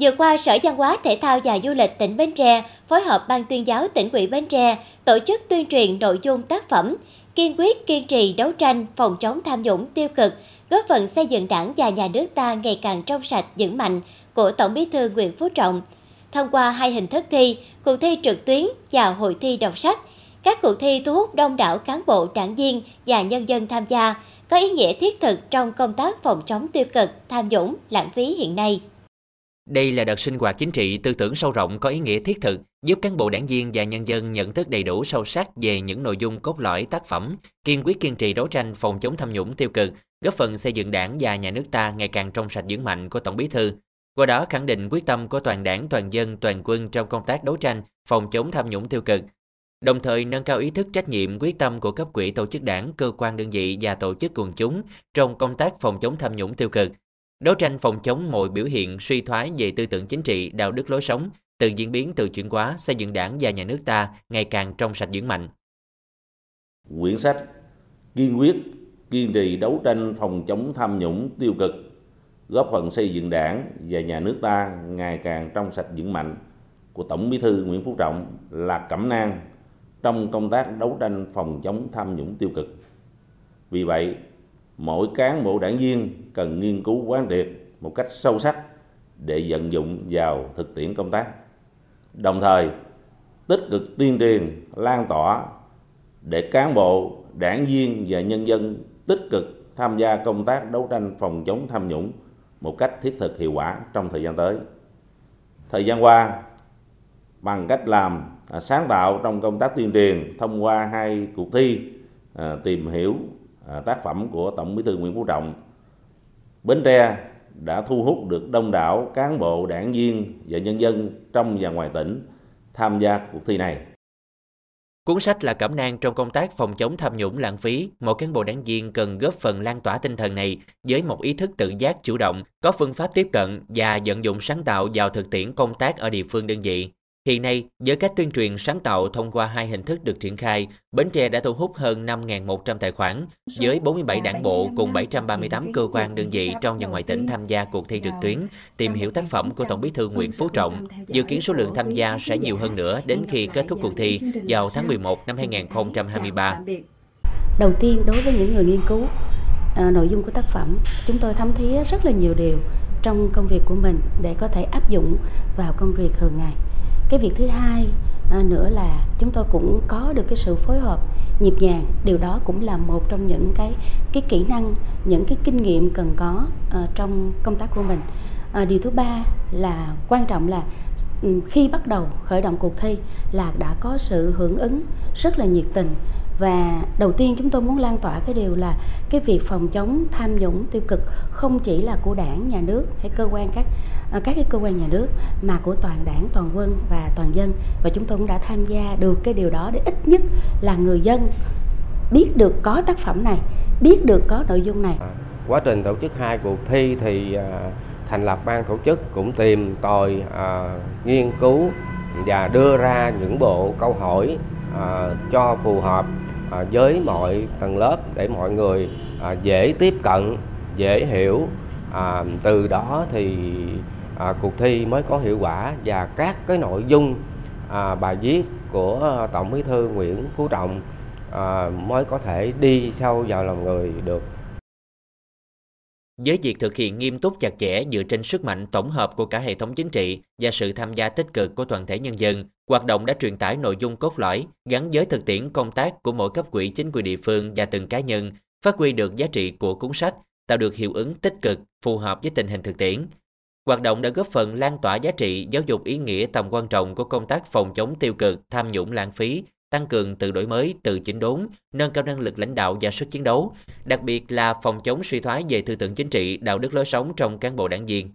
Vừa qua, Sở Văn hóa Thể thao và Du lịch tỉnh Bến Tre phối hợp Ban tuyên giáo tỉnh ủy Bến Tre tổ chức tuyên truyền nội dung tác phẩm kiên quyết kiên trì đấu tranh phòng chống tham nhũng tiêu cực, góp phần xây dựng đảng và nhà nước ta ngày càng trong sạch vững mạnh của Tổng bí thư Nguyễn Phú Trọng. Thông qua hai hình thức thi, cuộc thi trực tuyến và hội thi đọc sách, các cuộc thi thu hút đông đảo cán bộ, đảng viên và nhân dân tham gia, có ý nghĩa thiết thực trong công tác phòng chống tiêu cực, tham nhũng, lãng phí hiện nay. Đây là đợt sinh hoạt chính trị tư tưởng sâu rộng có ý nghĩa thiết thực, giúp cán bộ đảng viên và nhân dân nhận thức đầy đủ sâu sắc về những nội dung cốt lõi tác phẩm, kiên quyết kiên trì đấu tranh phòng chống tham nhũng tiêu cực, góp phần xây dựng đảng và nhà nước ta ngày càng trong sạch vững mạnh của Tổng Bí thư. Qua đó khẳng định quyết tâm của toàn đảng, toàn dân, toàn quân trong công tác đấu tranh phòng chống tham nhũng tiêu cực, đồng thời nâng cao ý thức trách nhiệm quyết tâm của cấp quỹ tổ chức đảng, cơ quan đơn vị và tổ chức quần chúng trong công tác phòng chống tham nhũng tiêu cực, đấu tranh phòng chống mọi biểu hiện suy thoái về tư tưởng chính trị, đạo đức lối sống, từ diễn biến từ chuyển hóa, xây dựng đảng và nhà nước ta ngày càng trong sạch vững mạnh. Quyển sách kiên quyết kiên trì đấu tranh phòng chống tham nhũng tiêu cực, góp phần xây dựng đảng và nhà nước ta ngày càng trong sạch vững mạnh của Tổng Bí thư Nguyễn Phú Trọng là cẩm nang trong công tác đấu tranh phòng chống tham nhũng tiêu cực. Vì vậy, mỗi cán bộ đảng viên cần nghiên cứu quán triệt một cách sâu sắc để vận dụng vào thực tiễn công tác. Đồng thời, tích cực tuyên truyền, lan tỏa để cán bộ, đảng viên và nhân dân tích cực tham gia công tác đấu tranh phòng chống tham nhũng một cách thiết thực hiệu quả trong thời gian tới. Thời gian qua, bằng cách làm à, sáng tạo trong công tác tuyên truyền thông qua hai cuộc thi à, tìm hiểu à, tác phẩm của Tổng Bí thư Nguyễn Phú Trọng. Bến Tre đã thu hút được đông đảo cán bộ, đảng viên và nhân dân trong và ngoài tỉnh tham gia cuộc thi này. Cuốn sách là cẩm nang trong công tác phòng chống tham nhũng lãng phí. Mỗi cán bộ đảng viên cần góp phần lan tỏa tinh thần này với một ý thức tự giác chủ động, có phương pháp tiếp cận và vận dụng sáng tạo vào thực tiễn công tác ở địa phương đơn vị. Hiện nay, với cách tuyên truyền sáng tạo thông qua hai hình thức được triển khai, Bến Tre đã thu hút hơn 5.100 tài khoản, với 47 đảng bộ cùng 738 cơ quan đơn vị trong và ngoài tỉnh tham gia cuộc thi trực tuyến, tìm hiểu tác phẩm của Tổng bí thư Nguyễn Phú Trọng. Dự kiến số lượng tham gia sẽ nhiều hơn nữa đến khi kết thúc cuộc thi vào tháng 11 năm 2023. Đầu tiên, đối với những người nghiên cứu à, nội dung của tác phẩm, chúng tôi thấm thía rất là nhiều điều trong công việc của mình để có thể áp dụng vào công việc thường ngày cái việc thứ hai à, nữa là chúng tôi cũng có được cái sự phối hợp nhịp nhàng. Điều đó cũng là một trong những cái cái kỹ năng những cái kinh nghiệm cần có à, trong công tác của mình. À, điều thứ ba là quan trọng là ừ, khi bắt đầu khởi động cuộc thi là đã có sự hưởng ứng rất là nhiệt tình và đầu tiên chúng tôi muốn lan tỏa cái điều là cái việc phòng chống tham nhũng tiêu cực không chỉ là của đảng nhà nước hay cơ quan các à, các cái cơ quan nhà nước mà của toàn đảng toàn quân và toàn dân. Và chúng tôi cũng đã tham gia được cái điều đó để ít nhất là người dân biết được có tác phẩm này biết được có nội dung này. Quá trình tổ chức hai cuộc thi thì à, thành lập ban tổ chức cũng tìm tòi à, nghiên cứu và đưa ra những bộ câu hỏi à, cho phù hợp. À, với mọi tầng lớp để mọi người à, dễ tiếp cận dễ hiểu. À, từ đó thì à, cuộc thi mới có hiệu quả và các cái nội dung à, bài viết của tổng bí thư nguyễn phú trọng à, mới có thể đi sâu vào lòng người được với việc thực hiện nghiêm túc chặt chẽ dựa trên sức mạnh tổng hợp của cả hệ thống chính trị và sự tham gia tích cực của toàn thể nhân dân, hoạt động đã truyền tải nội dung cốt lõi gắn với thực tiễn công tác của mỗi cấp quỹ chính quyền địa phương và từng cá nhân, phát huy được giá trị của cuốn sách, tạo được hiệu ứng tích cực, phù hợp với tình hình thực tiễn. Hoạt động đã góp phần lan tỏa giá trị giáo dục ý nghĩa tầm quan trọng của công tác phòng chống tiêu cực, tham nhũng lãng phí tăng cường tự đổi mới, tự chỉnh đốn, nâng cao năng lực lãnh đạo và sức chiến đấu, đặc biệt là phòng chống suy thoái về tư tưởng chính trị, đạo đức lối sống trong cán bộ đảng viên.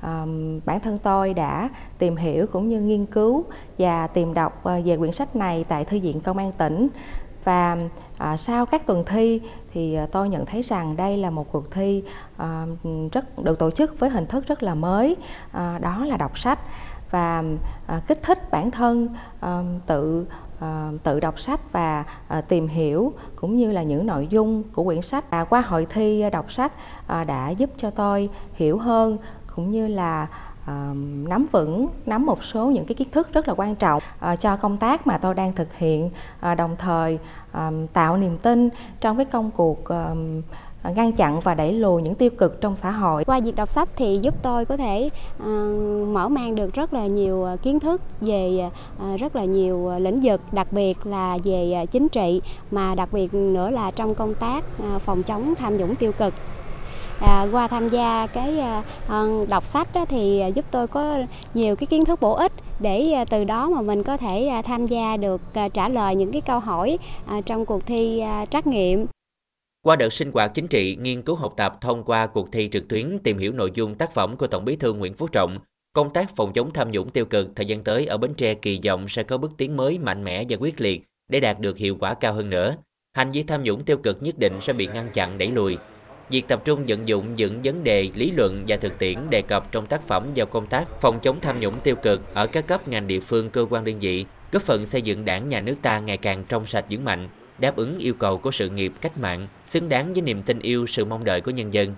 À, bản thân tôi đã tìm hiểu cũng như nghiên cứu và tìm đọc ờ, về quyển sách này tại thư viện công an tỉnh và à, sau các tuần thi thì ờ, tôi nhận thấy rằng đây là một cuộc thi à, rất được tổ chức với hình thức rất là mới à, đó là đọc sách và à, kích thích bản thân à, tự à, tự đọc sách và tìm hiểu, cũng như là những nội dung của quyển sách. và qua hội thi đọc sách đã giúp cho tôi hiểu hơn, cũng như là nắm vững, nắm một số những cái kiến thức rất là quan trọng cho công tác mà tôi đang thực hiện đồng thời tạo niềm tin trong cái công cuộc À, ngăn chặn và đẩy lùi những tiêu cực trong xã hội. Qua việc đọc sách thì giúp tôi có thể uh, mở mang được rất là nhiều ờ, kiến thức về uh, rất là nhiều lĩnh vực, đặc biệt là về chính trị mà đặc biệt nữa là trong công tác uh, phòng chống tham nhũng tiêu cực à, qua tham gia cái à, đọc sách đó, thì giúp tôi có nhiều cái kiến thức bổ ích để à, từ đó mà mình có thể à, tham gia được à, trả lời những cái câu hỏi à, trong cuộc thi à, trắc nghiệm qua đợt sinh hoạt chính trị, nghiên cứu học tập thông qua cuộc thi trực tuyến tìm hiểu nội dung tác phẩm của Tổng bí thư Nguyễn Phú Trọng, công tác phòng chống tham nhũng tiêu cực thời gian tới ở Bến Tre kỳ vọng sẽ có bước tiến mới mạnh mẽ và quyết liệt để đạt được hiệu quả cao hơn nữa. Hành vi tham nhũng tiêu cực nhất định sẽ bị ngăn chặn đẩy lùi. Việc tập trung vận dụng những vấn đề lý luận và thực tiễn đề cập trong tác phẩm vào công tác phòng chống tham nhũng tiêu cực ở các cấp ngành địa phương cơ quan đơn vị, góp phần xây dựng đảng nhà nước ta ngày càng trong sạch vững mạnh, đáp ứng yêu cầu của sự nghiệp cách mạng, xứng đáng với niềm tin yêu sự mong đợi của nhân dân.